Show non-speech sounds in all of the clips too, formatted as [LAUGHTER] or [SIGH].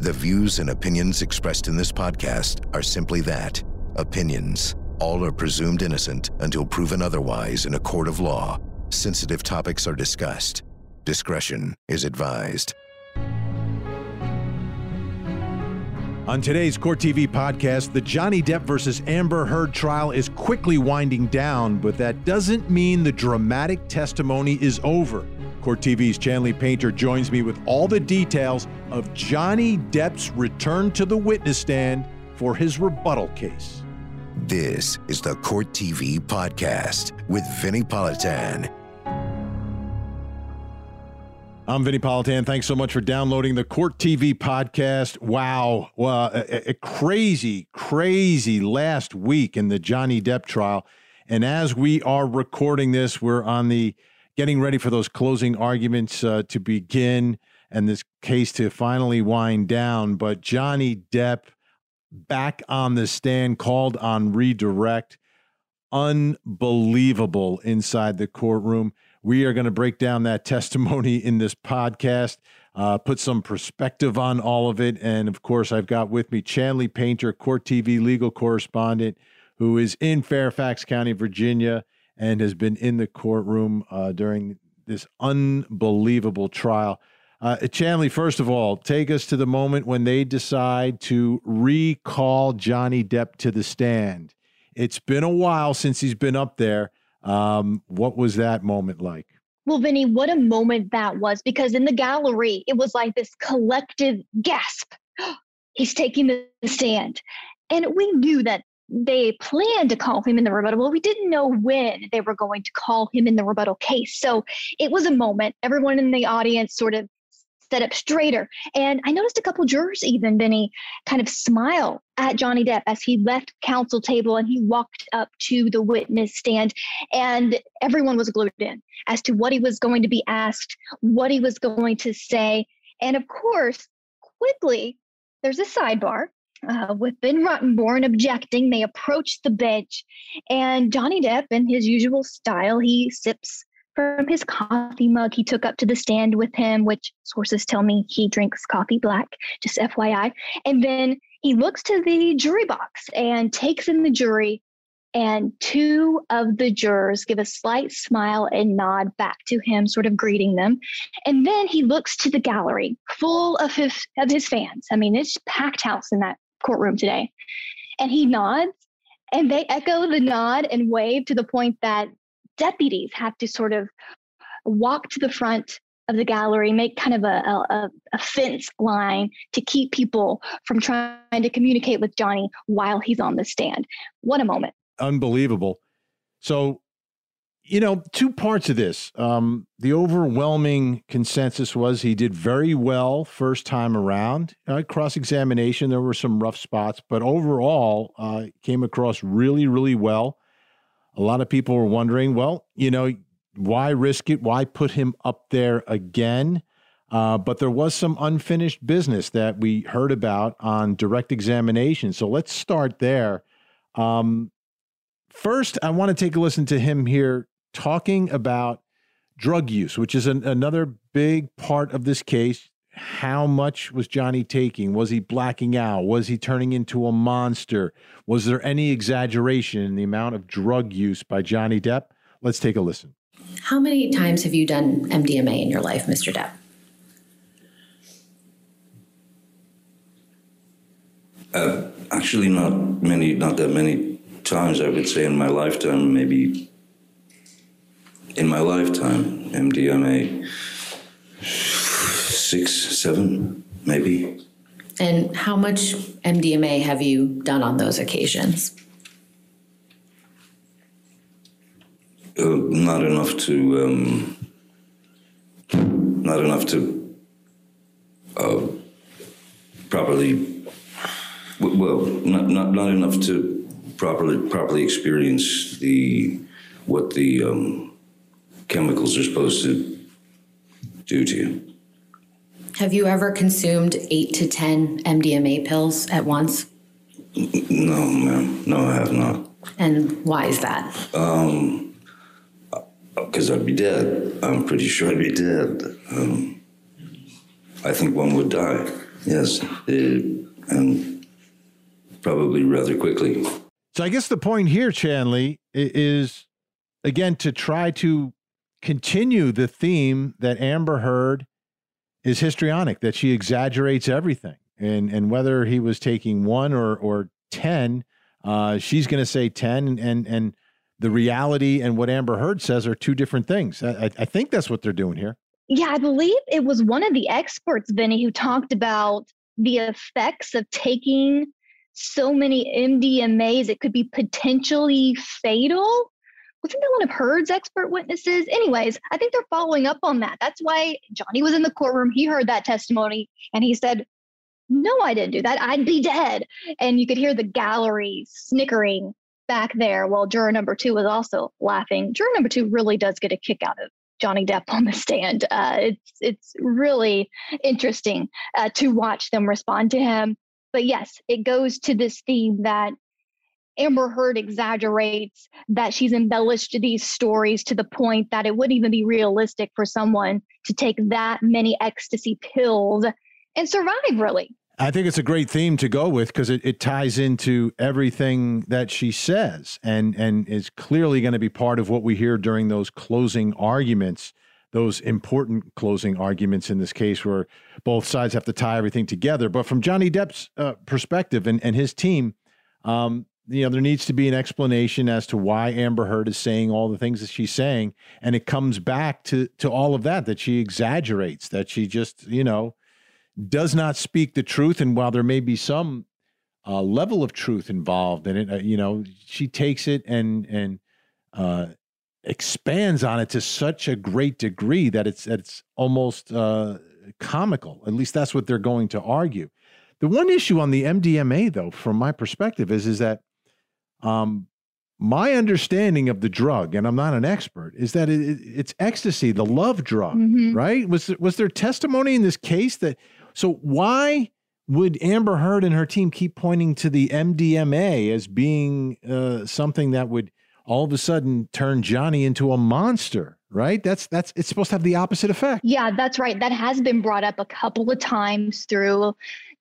The views and opinions expressed in this podcast are simply that opinions. All are presumed innocent until proven otherwise in a court of law. Sensitive topics are discussed. Discretion is advised. On today's Court TV podcast, the Johnny Depp versus Amber Heard trial is quickly winding down, but that doesn't mean the dramatic testimony is over. Court TV's Chanley Painter joins me with all the details of Johnny Depp's return to the witness stand for his rebuttal case. This is the Court TV podcast with Vinnie Politan. I'm Vinnie Politan. Thanks so much for downloading the Court TV podcast. Wow. Well, a, a, crazy, crazy last week in the Johnny Depp trial. And as we are recording this, we're on the getting ready for those closing arguments uh, to begin and this case to finally wind down. But Johnny Depp back on the stand, called on redirect. Unbelievable inside the courtroom. We are going to break down that testimony in this podcast, uh, put some perspective on all of it. And of course, I've got with me Chanley Painter, Court TV legal correspondent, who is in Fairfax County, Virginia and has been in the courtroom uh, during this unbelievable trial. Uh, Chanley, first of all, take us to the moment when they decide to recall Johnny Depp to the stand. It's been a while since he's been up there. Um, what was that moment like? Well, Vinnie, what a moment that was because in the gallery, it was like this collective gasp. [GASPS] He's taking the stand. And we knew that they planned to call him in the rebuttal. Well, we didn't know when they were going to call him in the rebuttal case. So it was a moment. Everyone in the audience sort of set up straighter. And I noticed a couple jurors, even Vinnie, kind of smile at Johnny Depp as he left counsel table and he walked up to the witness stand. And everyone was glued in as to what he was going to be asked, what he was going to say. And of course, quickly, there's a sidebar uh, with Ben Rottenborn objecting, they approach the bench, and Johnny Depp, in his usual style, he sips from his coffee mug he took up to the stand with him, which sources tell me he drinks coffee black, just FYI. And then he looks to the jury box and takes in the jury and two of the jurors give a slight smile and nod back to him, sort of greeting them. And then he looks to the gallery full of his, of his fans. I mean, it's packed house in that courtroom today. And he nods and they echo the nod and wave to the point that deputies have to sort of walk to the front of the gallery, make kind of a, a, a, fence line to keep people from trying to communicate with Johnny while he's on the stand. What a moment. Unbelievable. So you know, two parts of this. Um, the overwhelming consensus was he did very well first time around. Uh, Cross examination, there were some rough spots, but overall, uh, came across really, really well. A lot of people were wondering, well, you know, why risk it? Why put him up there again? Uh, but there was some unfinished business that we heard about on direct examination. So let's start there. Um, first, I want to take a listen to him here talking about drug use, which is an, another big part of this case. How much was Johnny taking? Was he blacking out? Was he turning into a monster? Was there any exaggeration in the amount of drug use by Johnny Depp? Let's take a listen. How many times have you done MDMA in your life, Mr. Depp? Uh, actually, not many, not that many times. I would say in my lifetime, maybe in my lifetime, MDMA, six, seven, maybe. And how much MDMA have you done on those occasions? Uh, not enough to, um, not enough to uh, properly, well, not, not, not enough to properly properly experience the what the um, chemicals are supposed to do to you. Have you ever consumed eight to 10 MDMA pills at once? No, ma'am. No, I have not. And why is that? Um, because I'd be dead. I'm pretty sure I'd be dead. Um, I think one would die. Yes, uh, and probably rather quickly. So I guess the point here, Chanley, is again to try to continue the theme that Amber Heard is histrionic, that she exaggerates everything. And and whether he was taking one or or ten, uh, she's going to say ten, and and the reality and what Amber Heard says are two different things. I, I think that's what they're doing here. Yeah, I believe it was one of the experts, Vinny, who talked about the effects of taking so many MDMAs. It could be potentially fatal wasn't that one of Heard's expert witnesses? Anyways, I think they're following up on that. That's why Johnny was in the courtroom. He heard that testimony and he said, No, I didn't do that. I'd be dead. And you could hear the gallery snickering back there while juror number two was also laughing. Juror number two really does get a kick out of Johnny Depp on the stand. Uh, it's it's really interesting uh, to watch them respond to him. But yes, it goes to this theme that Amber Heard exaggerates that she's embellished these stories to the point that it wouldn't even be realistic for someone to take that many ecstasy pills and survive, really. I think it's a great theme to go with because it, it ties into everything that she says and, and is clearly going to be part of what we hear during those closing arguments, those important closing arguments in this case where both sides have to tie everything together. But from Johnny Depp's uh, perspective and, and his team, um, you know, there needs to be an explanation as to why Amber Heard is saying all the things that she's saying. And it comes back to, to all of that, that she exaggerates, that she just, you know, does not speak the truth. And while there may be some uh, level of truth involved in it, uh, you know, she takes it and, and, uh, expands on it to such a great degree that it's, that it's almost, uh, comical. At least that's what they're going to argue. The one issue on the MDMA, though, from my perspective, is is that um, my understanding of the drug, and I'm not an expert, is that it, it, it's ecstasy, the love drug, mm-hmm. right? Was was there testimony in this case that? So why would Amber Heard and her team keep pointing to the MDMA as being uh, something that would all of a sudden turn Johnny into a monster? Right? That's that's it's supposed to have the opposite effect. Yeah, that's right. That has been brought up a couple of times through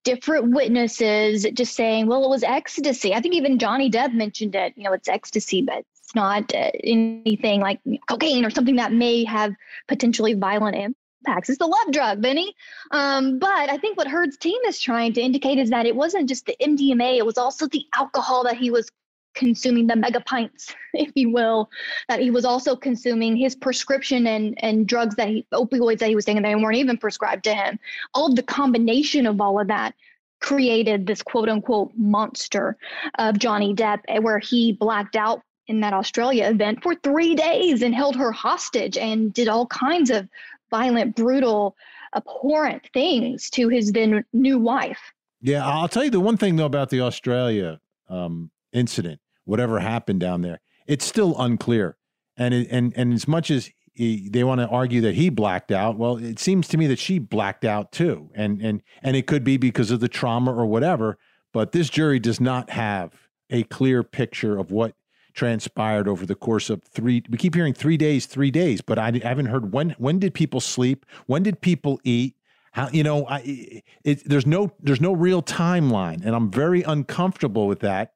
different witnesses just saying, well, it was ecstasy. I think even Johnny Depp mentioned it. You know, it's ecstasy, but it's not uh, anything like cocaine or something that may have potentially violent impacts. It's the love drug, Vinnie. Um, but I think what Heard's team is trying to indicate is that it wasn't just the MDMA, it was also the alcohol that he was consuming the mega pints, [LAUGHS] if you will, that he was also consuming his prescription and, and drugs that he, opioids that he was taking that weren't even prescribed to him. All the combination of all of that created this quote unquote monster of Johnny Depp, eh, where he blacked out in that Australia event for three days and held her hostage and did all kinds of violent, brutal, abhorrent things to his then new wife. Yeah, I'll tell you the one thing though about the Australia um, incident whatever happened down there. It's still unclear. And and and as much as he, they want to argue that he blacked out, well, it seems to me that she blacked out too. And and and it could be because of the trauma or whatever, but this jury does not have a clear picture of what transpired over the course of three we keep hearing 3 days 3 days but I, I haven't heard when when did people sleep when did people eat how you know I, it, there's no there's no real timeline and i'm very uncomfortable with that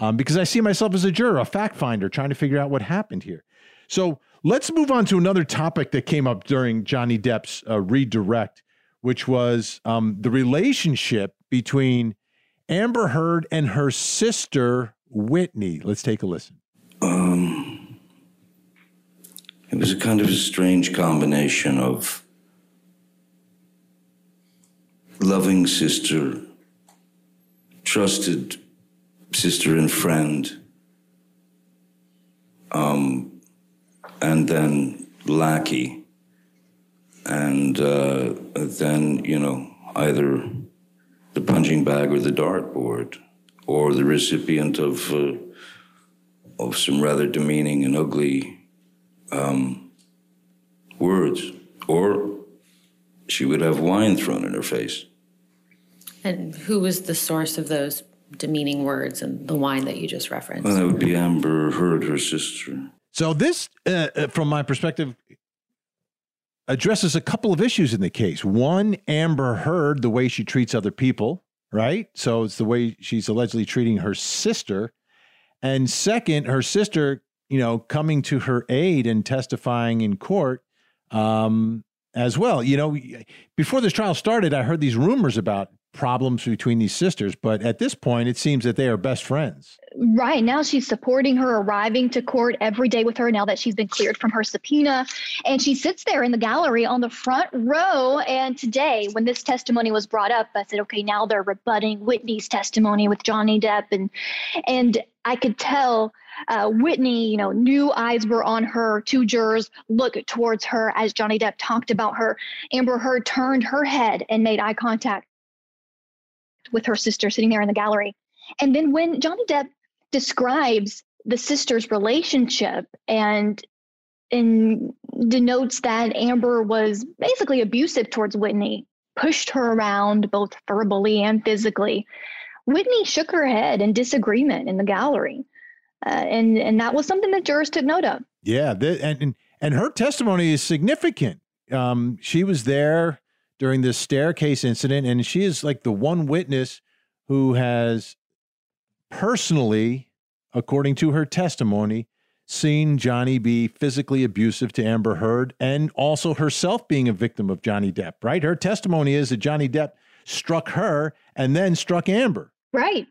um, because I see myself as a juror, a fact finder, trying to figure out what happened here. So let's move on to another topic that came up during Johnny Depp's uh, redirect, which was um, the relationship between Amber Heard and her sister Whitney. Let's take a listen. Um, it was a kind of a strange combination of loving sister, trusted sister and friend, um, and then lackey, and uh, then you know either the punching bag or the dartboard, or the recipient of uh, of some rather demeaning and ugly um, words, or she would have wine thrown in her face. And who was the source of those demeaning words and the wine that you just referenced. Well, that would be. Amber. Heard, her sister. So this, uh, uh, from my perspective, addresses a couple of issues in the case. One, Amber Heard, the way she treats other people, right? So it's the way she's allegedly treating her sister. And second, her sister, you know, coming to her aid and testifying in court um, as well. You know, before this trial started, I heard these rumors about problems between these sisters, but at this point, it seems that they are best friends. Right. Now she's supporting her, arriving to court every day with her now that she's been cleared from her subpoena. And she sits there in the gallery on the front row. And today, when this testimony was brought up, I said, okay, now they're rebutting Whitney's testimony with Johnny Depp. And and I could tell uh, Whitney, you know, new eyes were on her. Two jurors looked towards her as Johnny Depp talked about her. Amber Heard turned her head and made eye contact with her sister sitting there in the gallery. And then when Johnny Depp describes the sisters' relationship and and denotes that Amber was basically abusive towards Whitney, pushed her around both verbally and physically. Whitney shook her head in disagreement in the gallery. Uh, and and that was something that jurors took note of. Yeah, the, and, and and her testimony is significant. Um, she was there during this staircase incident, and she is like the one witness who has personally, according to her testimony, seen Johnny be physically abusive to Amber Heard and also herself being a victim of Johnny Depp, right? Her testimony is that Johnny Depp struck her and then struck Amber. Right.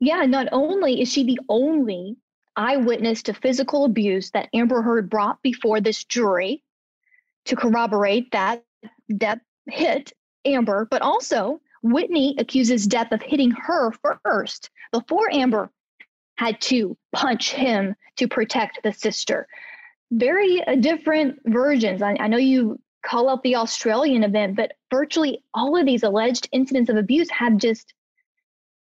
Yeah, not only is she the only eyewitness to physical abuse that Amber Heard brought before this jury to corroborate that Depp hit Amber, but also Whitney accuses Depp of hitting her first before Amber had to punch him to protect the sister. Very uh, different versions. I, I know you call out the Australian event, but virtually all of these alleged incidents of abuse have just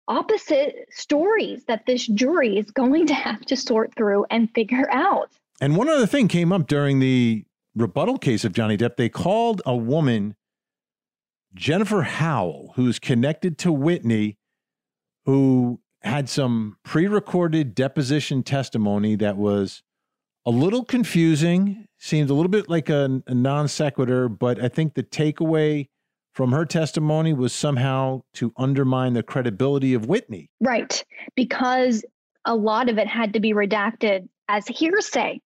opposite stories that this jury is going to have to sort through and figure out. And one other thing came up during the rebuttal case of Johnny Depp. They called a woman Jennifer Howell, who's connected to Whitney, who had some pre recorded deposition testimony that was a little confusing, seemed a little bit like a, a non sequitur, but I think the takeaway from her testimony was somehow to undermine the credibility of Whitney. Right, because a lot of it had to be redacted as hearsay.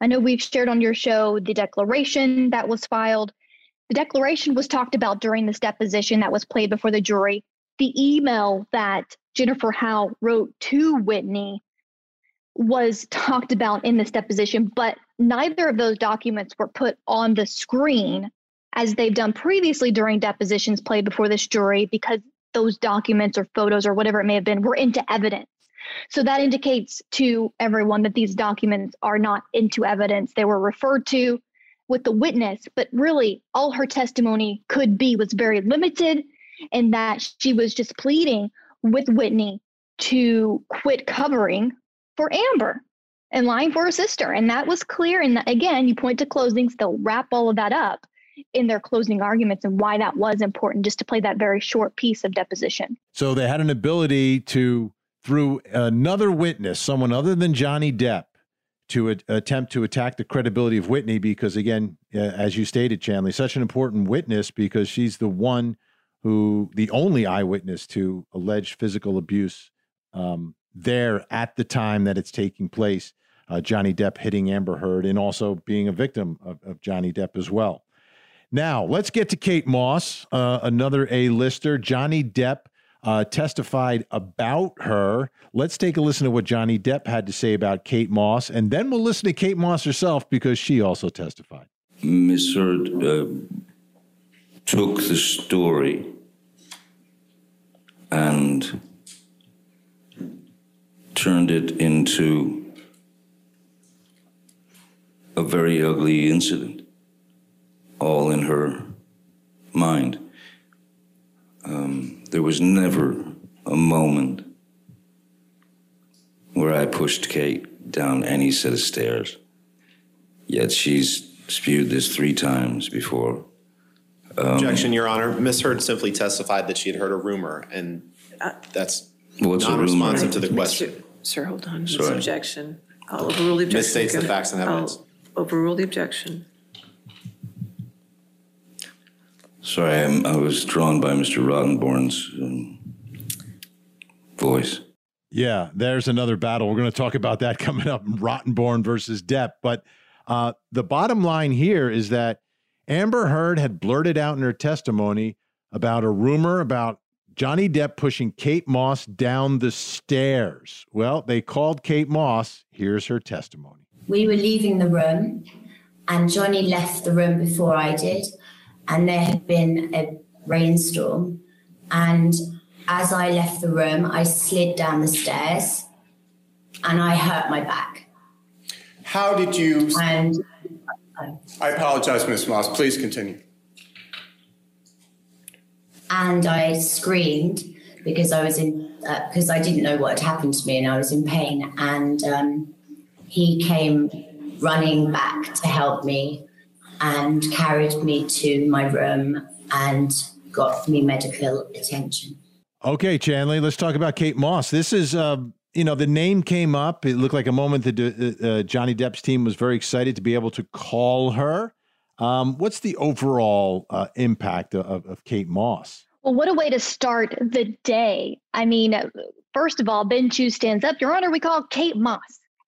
I know we've shared on your show the declaration that was filed the declaration was talked about during this deposition that was played before the jury. The email that Jennifer Howell wrote to Whitney was talked about in this deposition, but neither of those documents were put on the screen as they've done previously during depositions played before this jury because those documents or photos or whatever it may have been were into evidence. So that indicates to everyone that these documents are not into evidence. They were referred to, with the witness, but really all her testimony could be was very limited and that she was just pleading with Whitney to quit covering for Amber and lying for her sister. And that was clear. And again, you point to closings, they'll wrap all of that up in their closing arguments and why that was important just to play that very short piece of deposition. So they had an ability to, through another witness, someone other than Johnny Depp, to a, attempt to attack the credibility of Whitney because, again, uh, as you stated, Chanley, such an important witness because she's the one who, the only eyewitness to alleged physical abuse um, there at the time that it's taking place. Uh, Johnny Depp hitting Amber Heard and also being a victim of, of Johnny Depp as well. Now, let's get to Kate Moss, uh, another A-lister. Johnny Depp uh, testified about her. Let's take a listen to what Johnny Depp had to say about Kate Moss, and then we'll listen to Kate Moss herself because she also testified. Miss uh, took the story and turned it into a very ugly incident, all in her mind. Um, there was never a moment where I pushed Kate down any set of stairs. Yet she's spewed this three times before. Um, Objection, Your Honor. Ms. Heard simply testified that she had heard a rumor, and that's What's non-responsive to the question. Sir, hold on. This Sorry. objection. I'll overrule the objection. Misstates the facts and evidence. I'll overrule the objection. Sorry, I'm, i was drawn by Mr. Rottenborn's um, voice. Yeah, there's another battle. We're going to talk about that [LAUGHS] coming up Rottenborn versus Depp. But uh, the bottom line here is that Amber Heard had blurted out in her testimony about a rumor about Johnny Depp pushing Kate Moss down the stairs. Well, they called Kate Moss. Here's her testimony. We were leaving the room, and Johnny left the room before I did. And there had been a rainstorm. And as I left the room, I slid down the stairs and I hurt my back. How did you? And I apologize, Miss Moss. Please continue. And I screamed because I was in uh, because I didn't know what had happened to me and I was in pain. And um, he came running back to help me and carried me to my room and got me medical attention. Okay, Chanley, let's talk about Kate Moss. This is, uh, you know, the name came up. It looked like a moment that uh, uh, Johnny Depp's team was very excited to be able to call her. Um, what's the overall uh, impact of, of Kate Moss? Well, what a way to start the day. I mean, first of all, Ben Chew stands up. Your Honor, we call Kate Moss.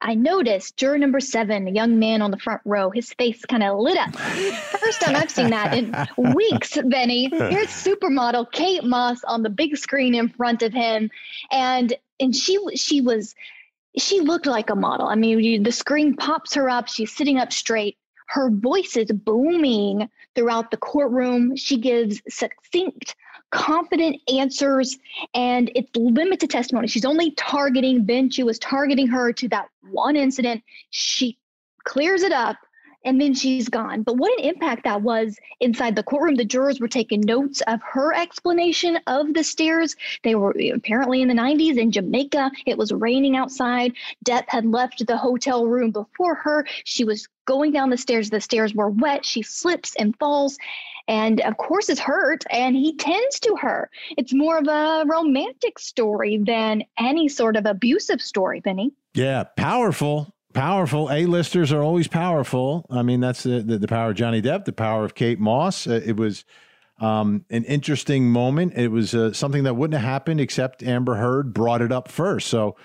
I noticed juror number seven, a young man on the front row, his face kind of lit up. First time I've seen that in [LAUGHS] weeks, Vinnie. Here's [LAUGHS] supermodel Kate Moss on the big screen in front of him. And and she she was she looked like a model. I mean, the screen pops her up. She's sitting up straight. Her voice is booming throughout the courtroom. She gives succinct confident answers and it's limited testimony. She's only targeting Ben. She was targeting her to that one incident. She clears it up and then she's gone. But what an impact that was inside the courtroom. The jurors were taking notes of her explanation of the stairs. They were apparently in the 90s in Jamaica. It was raining outside. Depp had left the hotel room before her. She was going down the stairs. The stairs were wet. She slips and falls and of course is hurt and he tends to her. It's more of a romantic story than any sort of abusive story vinnie. Yeah powerful powerful. A-listers are always powerful. I mean that's the, the, the power of johnny depp the power of kate moss. Uh, it was um, an interesting moment. It was uh, something that wouldn't have happened except amber heard brought it up first. So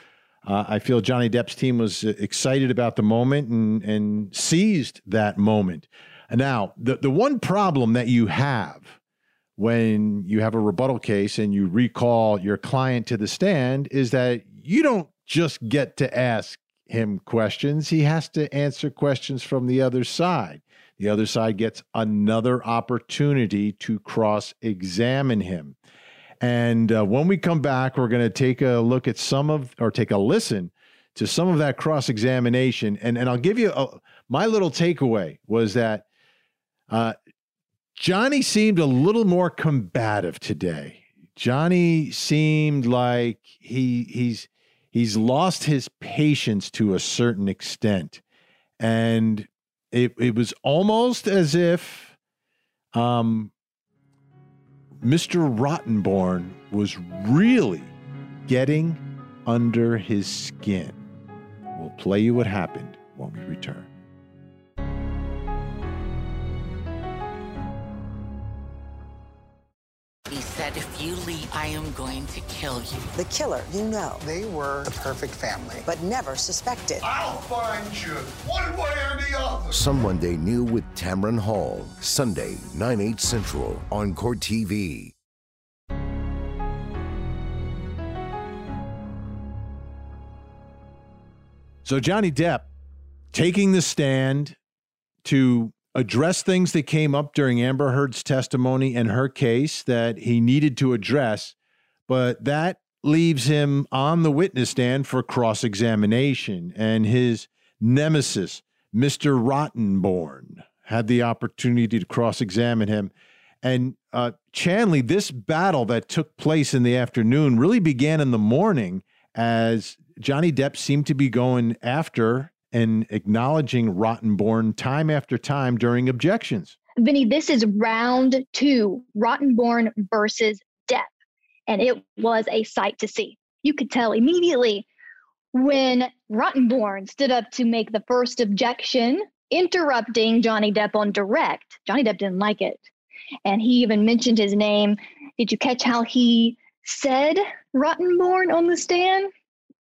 uh, I feel Johnny Depp's team was uh, excited about the moment and, and seized that moment. Now, the, the one problem that you have when you have a rebuttal case and you recall your client to the stand is that you don't just get to ask him questions, he has to answer questions from the other side. The other side gets another opportunity to cross examine him. And uh, when we come back, we're going to take a look at some of, or take a listen to some of that cross examination. And, and I'll give you a, my little takeaway was that uh, Johnny seemed a little more combative today. Johnny seemed like he he's he's lost his patience to a certain extent, and it it was almost as if um, Mr. Rottenborn was really getting under his skin. We'll play you what happened when we return. Said, if you leave, I am going to kill you. The killer, you know. They were the perfect family. But never suspected. I'll find you, one way or the other. Someone They Knew with Tamron Hall. Sunday, 9, 8 Central on Court TV. So Johnny Depp taking the stand to address things that came up during Amber Heard's testimony and her case that he needed to address, but that leaves him on the witness stand for cross examination. And his nemesis, Mr. Rottenborn, had the opportunity to cross examine him. And uh, Chanley, this battle that took place in the afternoon really began in the morning as Johnny Depp seemed to be going after and acknowledging Rottenborn time after time during objections. Vinny, this is round two, Rottenborn versus Depp. And it was a sight to see. You could tell immediately when Rottenborn stood up to make the first objection, interrupting Johnny Depp on direct. Johnny Depp didn't like it. and he even mentioned his name. Did you catch how he said Rottenborn on the stand?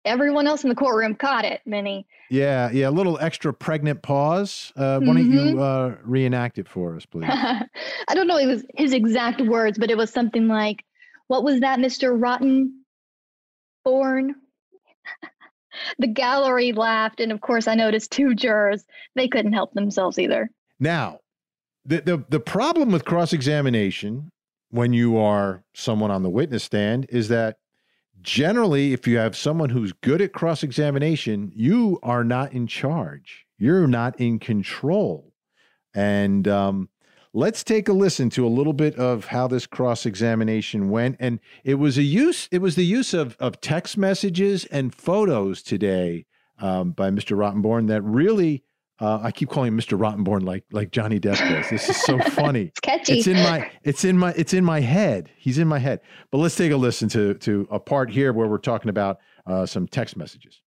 Everyone else in the courtroom caught it, Vinnie. Yeah, yeah, a little extra pregnant pause. Uh, why don't you uh, reenact it for us, [LAUGHS] please? I don't know it was his exact words, but it was something like, "What was that, Mister Rottenborn?" [LAUGHS] the gallery laughed, and of course, I noticed two jurors. They couldn't help themselves either. Now, the the, the problem with cross examination when you are someone on the witness stand is that generally, if you have someone who's good at cross examination, you are not in charge. You're not in control. And um, let's take a listen to a little bit of how this cross examination went. And it was a use. It was the use of of text messages and photos today um, by Mr. Rottenborn that really. Uh, I keep calling him Mr. Rottenborn like like Johnny Depp does. This is so [LAUGHS] funny. it's catchy. It's in my it's in my it's in my head. He's in my head. But let's take a listen to to a part here where we're talking about uh, some text messages.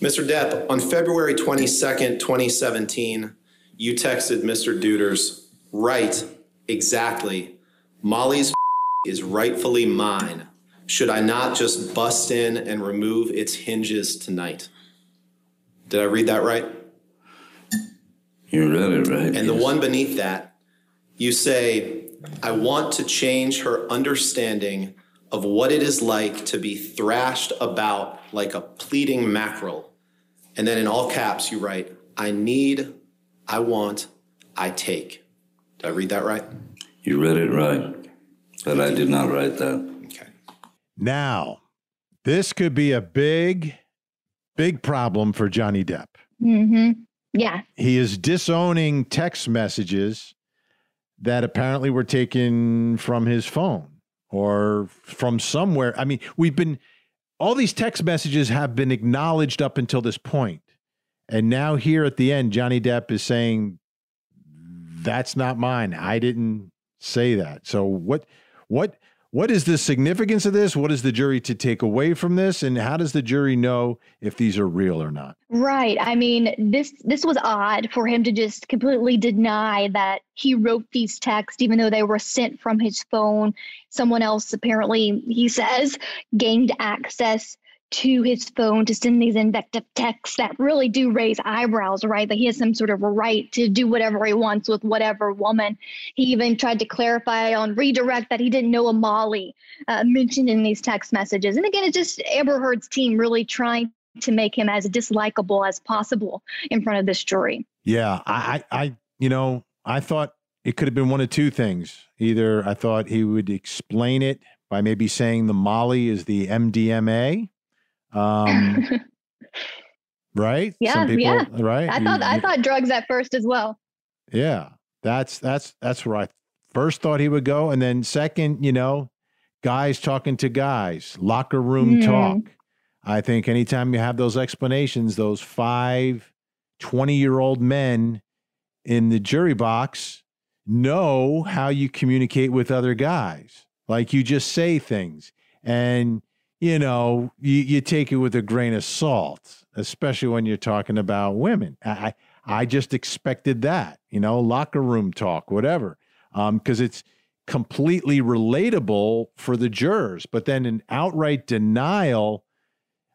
Mr. Depp, on February 22nd, 2017, you texted Mr. Deuters, right, exactly. Molly's [LAUGHS] is rightfully mine. Should I not just bust in and remove its hinges tonight? Did I read that right? You read it right. And the one beneath that, you say, I want to change her understanding of what it is like to be thrashed about like a pleading mackerel. And then in all caps, you write, I need, I want, I take. Did I read that right? You read it right, but I did not write that. Okay. Now, this could be a big, big problem for Johnny Depp. Mm-hmm. Yeah. He is disowning text messages that apparently were taken from his phone or from somewhere. I mean, we've been, all these text messages have been acknowledged up until this point. And now, here at the end, Johnny Depp is saying, that's not mine. I didn't say that. So, what, what, what is the significance of this? What is the jury to take away from this? And how does the jury know if these are real or not? Right. I mean, this this was odd for him to just completely deny that he wrote these texts, even though they were sent from his phone. Someone else apparently, he says, gained access to his phone to send these invective texts that really do raise eyebrows, right? That he has some sort of right to do whatever he wants with whatever woman. He even tried to clarify on redirect that he didn't know a Molly uh, mentioned in these text messages. And again, it's just Amber Heard's team really trying to make him as dislikable as possible in front of this jury. Yeah, I, I, you know, I thought it could have been one of two things. Either I thought he would explain it by maybe saying the Molly is the MDMA, um, [LAUGHS] right? Yeah, Some people, yeah. right. I You- thought I you- thought drugs at first as well. Yeah, that's that's that's where I first thought he would go, and then second, you know, guys talking to guys, locker room Hmm. talk. I think anytime you have those explanations, those five 20 year old men in the jury box know how you communicate with other guys. Like you just say things and, you know, you, you take it with a grain of salt, especially when you're talking about women. I, I just expected that, you know, locker room talk, whatever, because it's completely relatable for the jurors. But then an outright denial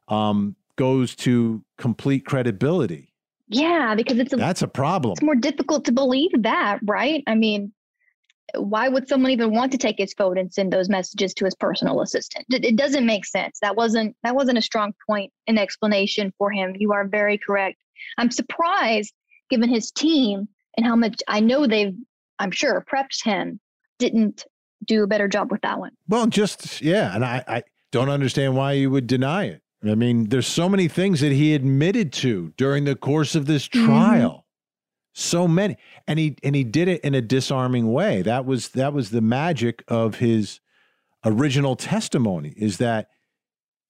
um, goes to complete credibility. Yeah, because it's a, That's a problem. it's more difficult to believe that, right? I mean, why would someone even want to take his phone and send those messages to his personal assistant? It, doesn't make sense. That wasn't that wasn't a strong point in explanation for him. You are very correct. I'm surprised, given his team and how much I know they've, I'm sure, prepped him, didn't do a better job with that one. Well, just yeah, and I, I don't understand why you would deny it. I mean, there's so many things that he admitted to during the course of this mm-hmm. trial. So many. And he and he did it in a disarming way. That was that was the magic of his original testimony is that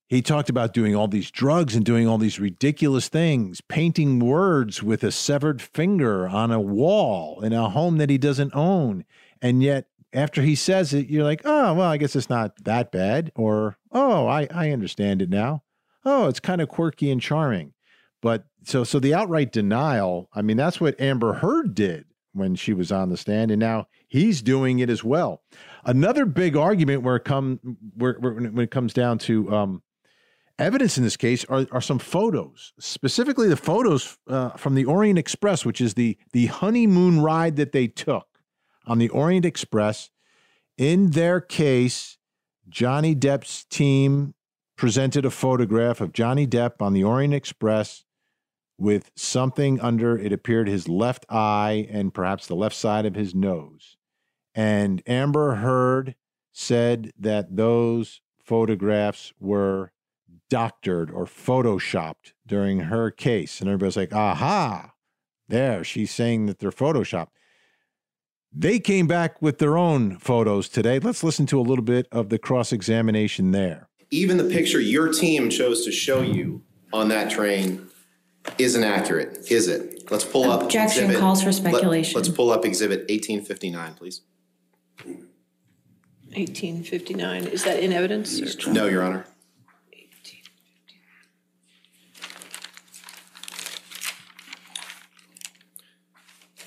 he talked about doing all these drugs and doing all these ridiculous things, painting words with a severed finger on a wall in a home that he doesn't own. And yet after he says it, you're like, oh, well, I guess it's not that bad. Or, oh, I, I understand it now. Oh, it's kind of quirky and charming. But so so the outright denial, I mean, that's what Amber Heard did when she was on the stand, and now he's doing it as well. Another big argument where it come where, where when it comes down to um, evidence in this case are, are some photos, specifically the photos uh, from the Orient Express, which is the the honeymoon ride that they took on the Orient Express. In their case, Johnny Depp's team presented a photograph of Johnny Depp on the Orient Express with something under it appeared his left eye and perhaps the left side of his nose. And Amber Heard said that those photographs were doctored or photoshopped during her case. And everybody's like, aha, there, she's saying that they're photoshopped. They came back with their own photos today. Let's listen to a little bit of the cross examination there. Even the picture your team chose to show you on that train isn't accurate, is it? Let's pull up. Objection exhibit- calls for let- speculation. Let's pull up exhibit 1859, please. 1859, is that in evidence? or- No, Your Honor.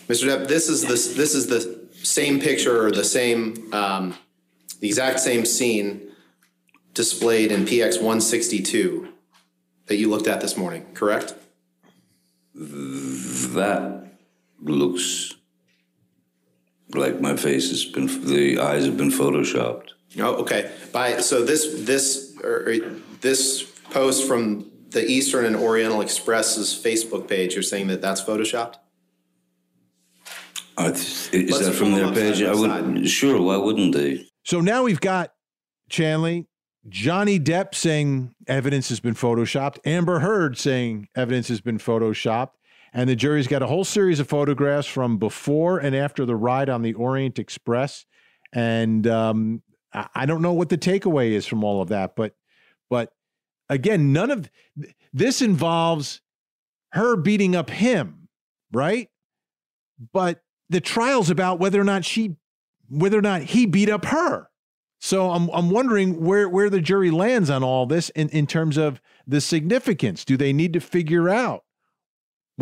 Mr. Depp, this is the, this is the same picture or the same, um, the exact same scene displayed in PX 162 that you looked at this morning, correct? That looks like my face has been, the eyes have been photoshopped. Oh, okay. By, so this, this, or, or this post from the Eastern and Oriental Express's Facebook page, you're saying that that's photoshopped? Uh, Is Let's that from their page? I would, sure, why wouldn't they? So now we've got Chanley, Johnny Depp saying evidence has been photoshopped, Amber Heard saying evidence has been photoshopped, and the jury's got a whole series of photographs from before and after the ride on the Orient Express. And um, I don't know what the takeaway is from all of that, but but again, none of this involves her beating up him, right? But the trial's about whether or not she whether or not he beat up her. So I'm I'm wondering where where the jury lands on all this in, in terms of the significance. Do they need to figure out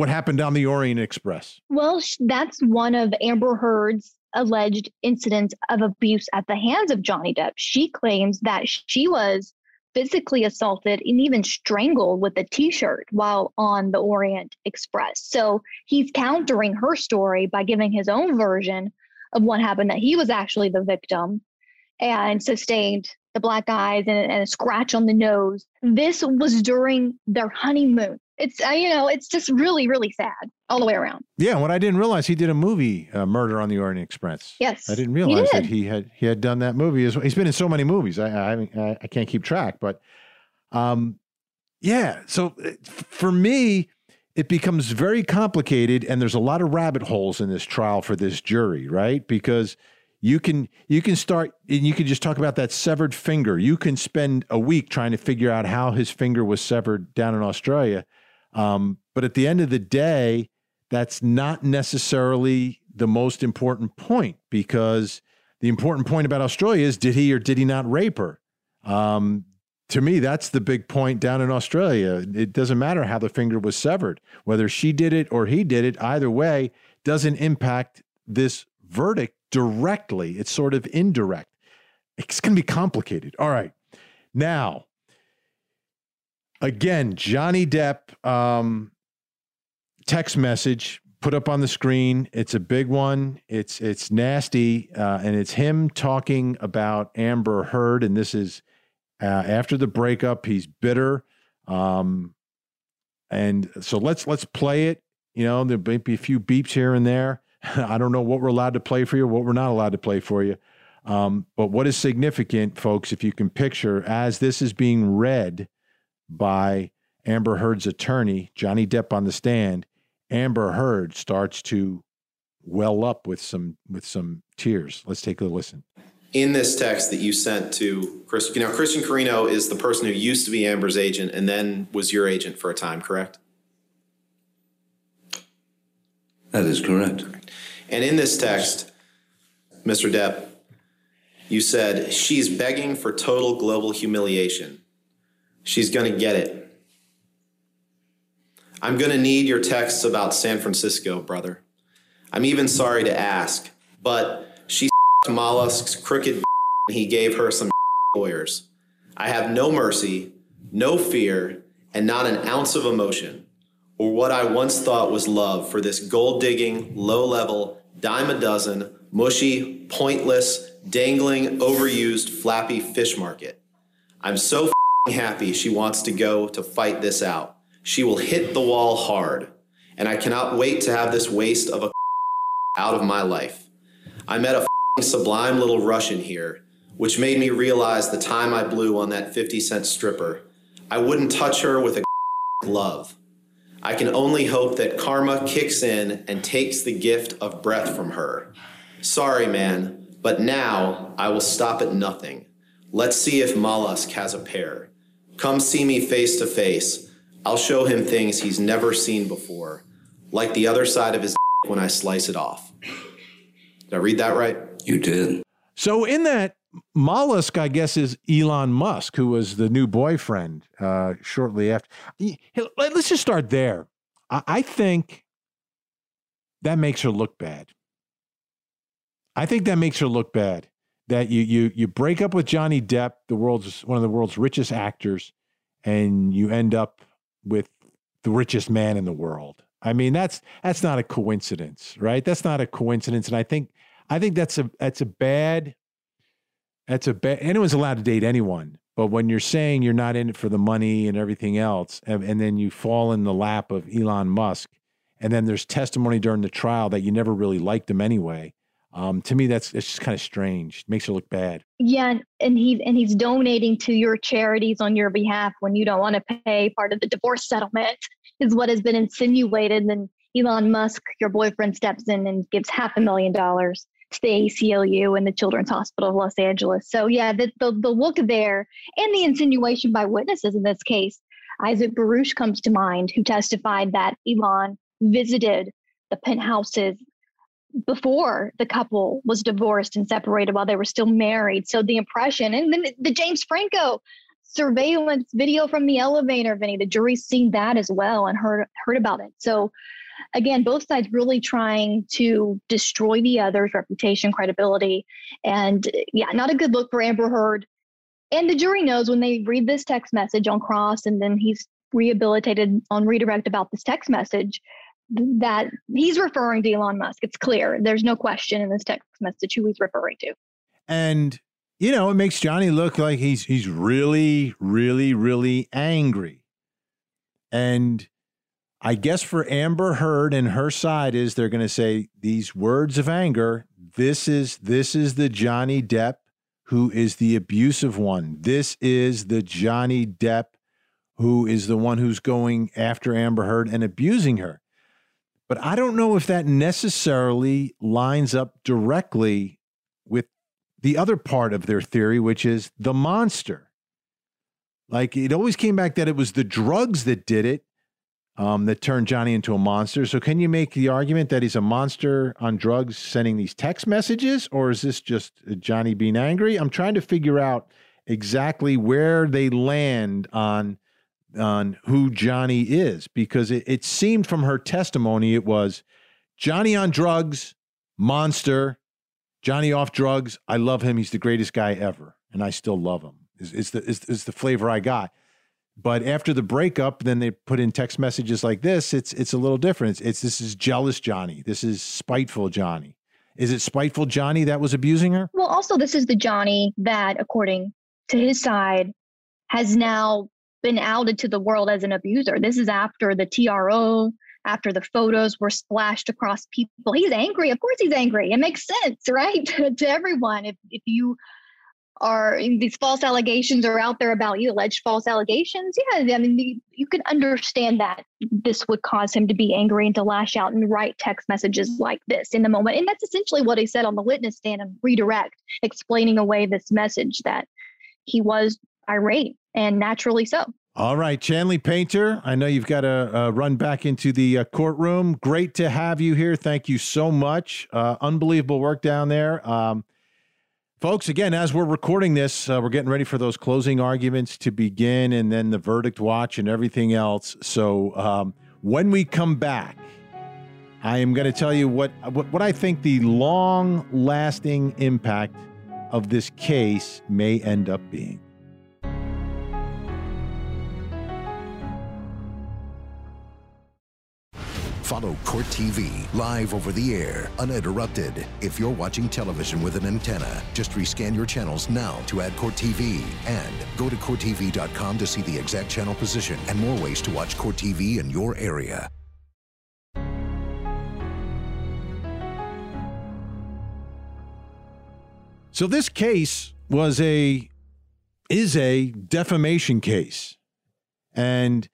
what happened on the Orient Express? Well, that's one of Amber Heard's alleged incidents of abuse at the hands of Johnny Depp. She claims that she was physically assaulted and even strangled with a t-shirt while on the Orient Express. So he's countering her story by giving his own version of what happened that he was actually the victim and sustained the black eyes and, and a scratch on the nose. This was during their honeymoon. It's uh, you know, it's just really really sad all the way around. Yeah, what I didn't realize he did a movie, uh, Murder on the Orient Express. Yes, I didn't he realize that he had he had done that movie. as well. He's been in so many movies. I I, I, I can't keep track, but um, yeah. So uh, for me, it becomes very complicated, and there's a lot of rabbit holes in this trial for this jury, right? Because you can you can start and you can just talk about that severed finger. You can spend a week trying to figure out how his finger was severed down in Australia. Um, but at the end of the day, that's not necessarily the most important point because the important point about Australia is did he or did he not rape her? Um, to me, that's the big point down in Australia. It doesn't matter how the finger was severed, whether she did it or he did it, either way, doesn't impact this verdict directly. It's sort of indirect. It's going to be complicated. All right. Now, again, Johnny Depp um, text message put up on the screen. It's a big one. It's it's nasty, uh, and it's him talking about Amber Heard. And this is uh, after the breakup. He's bitter, um, and so let's let's play it. You know, there might be a few beeps here and there. [LAUGHS] I don't know what we're allowed to play for you, what we're not allowed to play for you. Um, but what is significant, folks, if you can picture, as this is being read by Amber Heard's attorney, Johnny Depp on the stand, Amber Heard starts to well up with some with some tears. Let's take a listen. in this text that you sent to Chris, you know, Christian Carino is the person who used to be Amber's agent and then was your agent for a time, correct? That is correct. And in this text, Mr. Depp, you said she's begging for total global humiliation. She's going to get it. I'm going to need your texts about San Francisco, brother. I'm even sorry to ask, but she [LAUGHS] Mollusk's crooked [LAUGHS] and he gave her some [LAUGHS] lawyers. I have no mercy, no fear, and not an ounce of emotion, or what I once thought was love for this gold digging, low level, dime a dozen, mushy, pointless, dangling, overused, flappy fish market. I'm so happy she wants to go to fight this out. She will hit the wall hard, and I cannot wait to have this waste of a [LAUGHS] out of my life. I met a [LAUGHS] sublime little Russian here, which made me realize the time I blew on that 50 cent stripper. I wouldn't touch her with a [LAUGHS] glove. I can only hope that karma kicks in and takes the gift of breath from her. Sorry, man, but now I will stop at nothing. Let's see if Mollusk has a pair. Come see me face to face. I'll show him things he's never seen before, like the other side of his [LAUGHS] when I slice it off. Did I read that right? You did. So in that mollusk, I guess, is Elon Musk, who was the new boyfriend uh, shortly after. Let's just start there. I think that makes her look bad. I think that makes her look bad. That you you you break up with Johnny Depp, the world's one of the world's richest actors, and you end up with the richest man in the world. I mean, that's that's not a coincidence, right? That's not a coincidence, and I think I think that's a that's a bad that's a bad. Anyone's allowed to date anyone, but when you're saying you're not in it for the money and everything else, and, and then you fall in the lap of Elon Musk, and then there's testimony during the trial that you never really liked him anyway. Um, to me, that's it's just kind of strange. It makes her look bad. Yeah, and he and he's donating to your charities on your behalf when you don't want to pay part of the divorce settlement is what has been insinuated. And Elon Musk, your boyfriend, steps in and gives half a million dollars to the ACLU and the Children's Hospital of Los Angeles. So yeah, the, the, the look there and the insinuation by witnesses in this case, Isaac Baruch comes to mind, who testified that Elon visited the penthouses before the couple was divorced and separated while they were still married. So the impression, and then the James Franco surveillance video from the elevator, Vinnie. The jury's seen that as well and heard heard about it. So again, both sides really trying to destroy the other's reputation, credibility, and yeah, not a good look for Amber Heard. And the jury knows when they read this text message on cross, and then he's rehabilitated on redirect about this text message that he's referring to Elon Musk. It's clear. There's no question in this text message who he's referring to. And you know, it makes Johnny look like he's he's really, really, really angry. And I guess for Amber Heard and her side is they're going to say these words of anger. This is this is the Johnny Depp who is the abusive one. This is the Johnny Depp who is the one who's going after Amber Heard and abusing her. But I don't know if that necessarily lines up directly with the other part of their theory, which is the monster. Like it always came back that it was the drugs that did it, um, that turned Johnny into a monster. So can you make the argument that he's a monster on drugs sending these text messages, or is this just Johnny being angry? I'm trying to figure out exactly where they land on on who Johnny is because it, it seemed from her testimony it was Johnny on drugs, monster, Johnny off drugs. I love him. He's the greatest guy ever, and I still love him. Is, is the is, is the flavor I got. But after the breakup, then they put in text messages like this. It's it's a little different. It's, it's this is jealous Johnny. This is spiteful Johnny. Is it spiteful Johnny that was abusing her? Well, also this is the Johnny that, according to his side, has now been outed to the world as an abuser. This is after the TRO after the photos were splashed across people. He's angry. Of course, he's angry. It makes sense, right? [LAUGHS] to everyone. If, if you are these false allegations are out there about you, alleged false allegations, yeah, I mean, you can understand that this would cause him to be angry and to lash out and write text messages like this in the moment. And that's essentially what he said on the witness stand and redirect, explaining away this message that he was irate and naturally so. All right, Chanley Painter, I know you've got to uh, run back into the uh, courtroom. Great to have you here. Thank you so much. Uh, unbelievable work down there. Um, folks, again, as we're recording this, uh, we're getting ready for those closing arguments to begin and then the verdict watch and everything else. So um, when we come back, I am going to tell you what, what, what I think the long lasting impact of this case may end up being. Follow Court TV live over the air, uninterrupted. If you're watching television with an antenna, just rescan your channels now to add Court TV. And go to CourtTV.com to see the exact channel position and more ways to watch Court TV in your area. So this case was a is a defamation case. And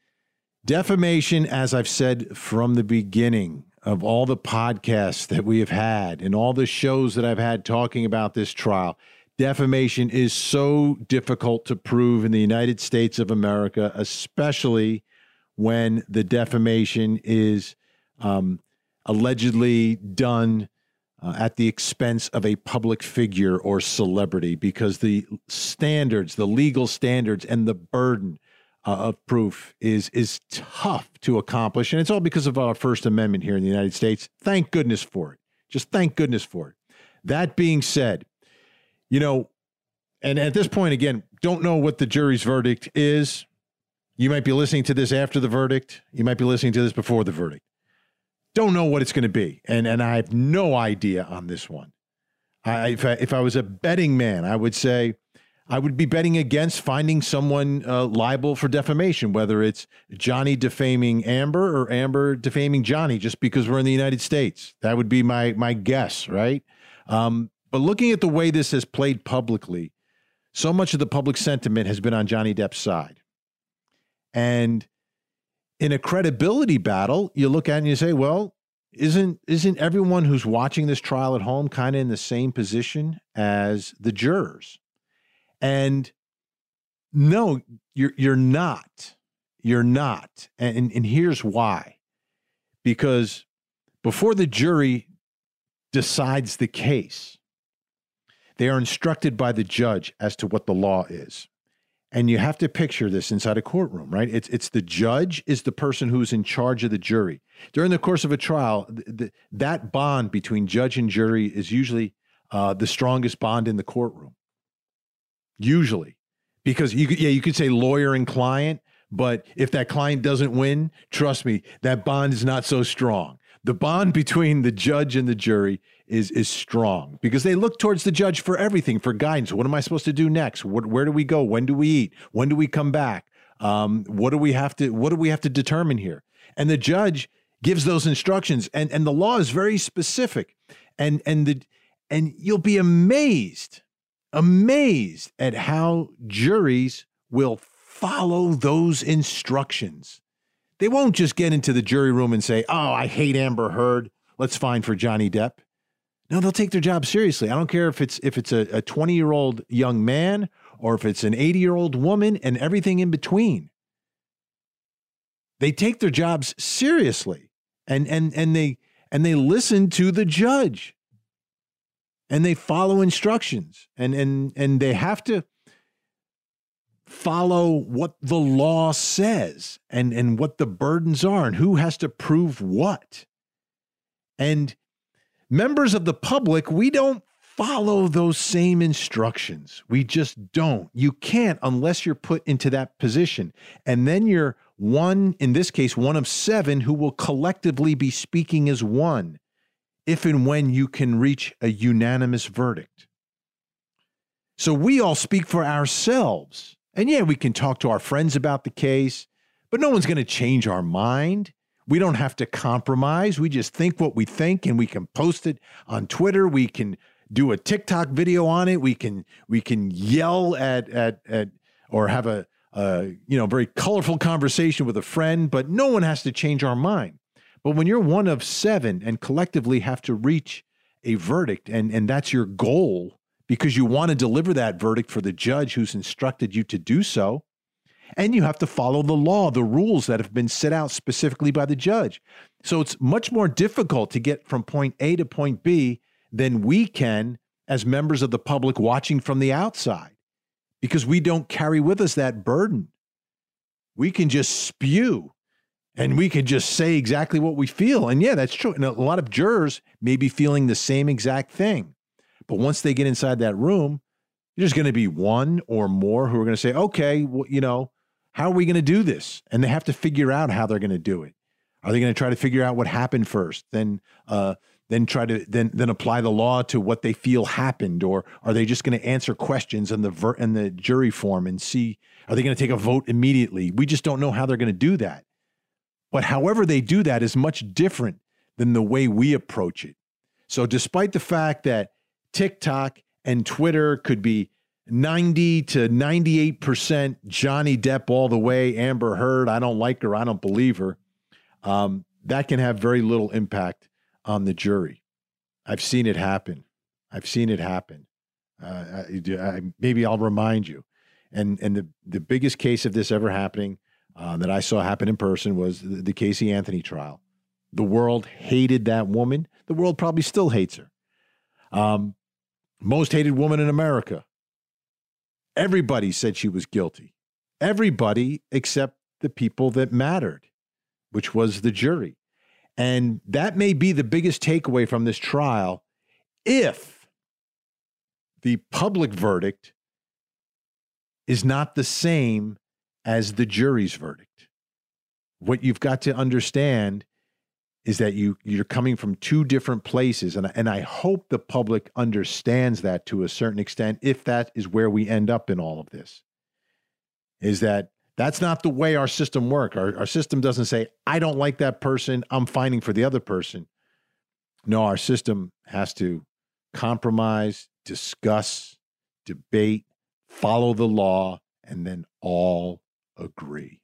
defamation as I've said from the beginning of all the podcasts that we have had and all the shows that I've had talking about this trial, defamation is so difficult to prove in the United States of America, especially when the defamation is um, allegedly done uh, at the expense of a public figure or celebrity because the standards, the legal standards, and the burden uh, of proof is is tough to accomplish, and it's all because of our First Amendment here in the United States. Thank goodness for it. Just thank goodness for it. That being said, you know, and at this point, again, don't know what the jury's verdict is. You might be listening to this after the verdict. You might be listening to this before the verdict don't know what it's going to be, and and I have no idea on this one. I, if I, if I was a betting man, I would say I would be betting against finding someone uh, liable for defamation, whether it's Johnny defaming Amber or Amber defaming Johnny, just because we're in the United States. That would be my my guess, right? Um, but looking at the way this has played publicly, so much of the public sentiment has been on Johnny Depp's side, and in a credibility battle, you look at it and you say, well, isn't isn't everyone who's watching this trial at home kind of in the same position as the jurors? And no, you're you're not. You're not. And and here's why. Because before the jury decides the case, they are instructed by the judge as to what the law is. And you have to picture this inside a courtroom, right? It's it's the judge is the person who's in charge of the jury. During the course of a trial, th- th- that bond between judge and jury is usually uh, the strongest bond in the courtroom. Usually, because you could, yeah, you could say lawyer and client, but if that client doesn't win, trust me, that bond is not so strong. The bond [LAUGHS] between the judge and the jury is is strong because they look towards the judge for everything, for guidance. What am I supposed to do next? What, where do we go? When do we eat? When do we come back? Um, what do we have to What do we have to determine here? And the judge gives those instructions, and and the law is very specific, and and the and you'll be amazed, amazed at how juries will follow those instructions. They won't just get into the jury room and say, "Oh, I hate Amber Heard. Let's find for Johnny Depp." No, they'll take their job seriously. I don't care if it's if it's a 20 year old young man or if it's an 80 year old woman and everything in between. They take their jobs seriously and and and they and they listen to the judge and they follow instructions and and and they have to follow what the law says and and what the burdens are and who has to prove what and members of the public, we don't follow those same instructions. We just don't. You can't unless you're put into that position. And then you're one, in this case, one of seven who will collectively be speaking as one if and when you can reach a unanimous verdict. So we all speak for ourselves. And yeah, we can talk to our friends about the case, but no one's going to change our mind. We don't have to compromise. We just think what we think and we can post it on Twitter. We can do a TikTok video on it. We can we can yell at at at or have a, a you know very colorful conversation with a friend, but no one has to change our mind. But when you're one of seven and collectively have to reach a verdict and and that's your goal because you want to deliver that verdict for the judge who's instructed you to do so, and you have to follow the law, the rules that have been set out specifically by the judge. So it's much more difficult to get from point A to point B than we can as members of the public watching from the outside because we don't carry with us that burden. We can just spew and we could just say exactly what we feel. And yeah, that's true. And a lot of jurors may be feeling the same exact thing. But once they get inside that room, there's going to be one or more who are going to say, okay, well, you know, how are we going to do this? And they have to figure out how they're going to do it. Are they going to try to figure out what happened first? Then, uh, then try to then then apply the law to what they feel happened, or are they just going to answer questions in the ver- in the jury form and see? Are they going to take a vote immediately? We just don't know how they're going to do that. But however they do that is much different than the way we approach it. So, despite the fact that TikTok and Twitter could be 90 to 98% Johnny Depp all the way, Amber Heard, I don't like her, I don't believe her, um, that can have very little impact on the jury. I've seen it happen. I've seen it happen. Uh, I, I, maybe I'll remind you. And and the the biggest case of this ever happening uh, that I saw happen in person was the, Casey Anthony trial. The world hated that woman. The world probably still hates her. Um, most hated woman in America. Everybody said she was guilty. Everybody except the people that mattered, which was the jury. And that may be the biggest takeaway from this trial if the public verdict is not the same as the jury's verdict. What you've got to understand is that you you're coming from two different places and and I hope the public understands that to a certain extent if that is where we end up in all of this. Is that that's not the way our system works. Our, our system doesn't say, I don't like that person, I'm fighting for the other person. No, our system has to compromise, discuss, debate, follow the law, and then all agree.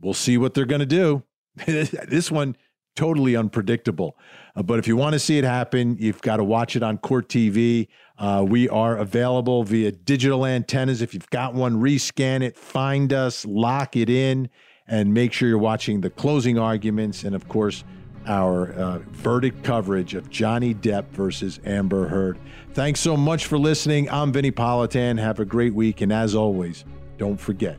We'll see what they're going to do. [LAUGHS] this one, totally unpredictable. Uh, but if you want to see it happen, you've got to watch it on Court TV. Uh, we are available via digital antennas. If you've got one, rescan it, find us, lock it in, and make sure you're watching the closing arguments and, of course, our uh, verdict coverage of Johnny Depp versus Amber Heard. Thanks so much for listening. I'm Vinnie Politan. Have a great week. And as always, don't forget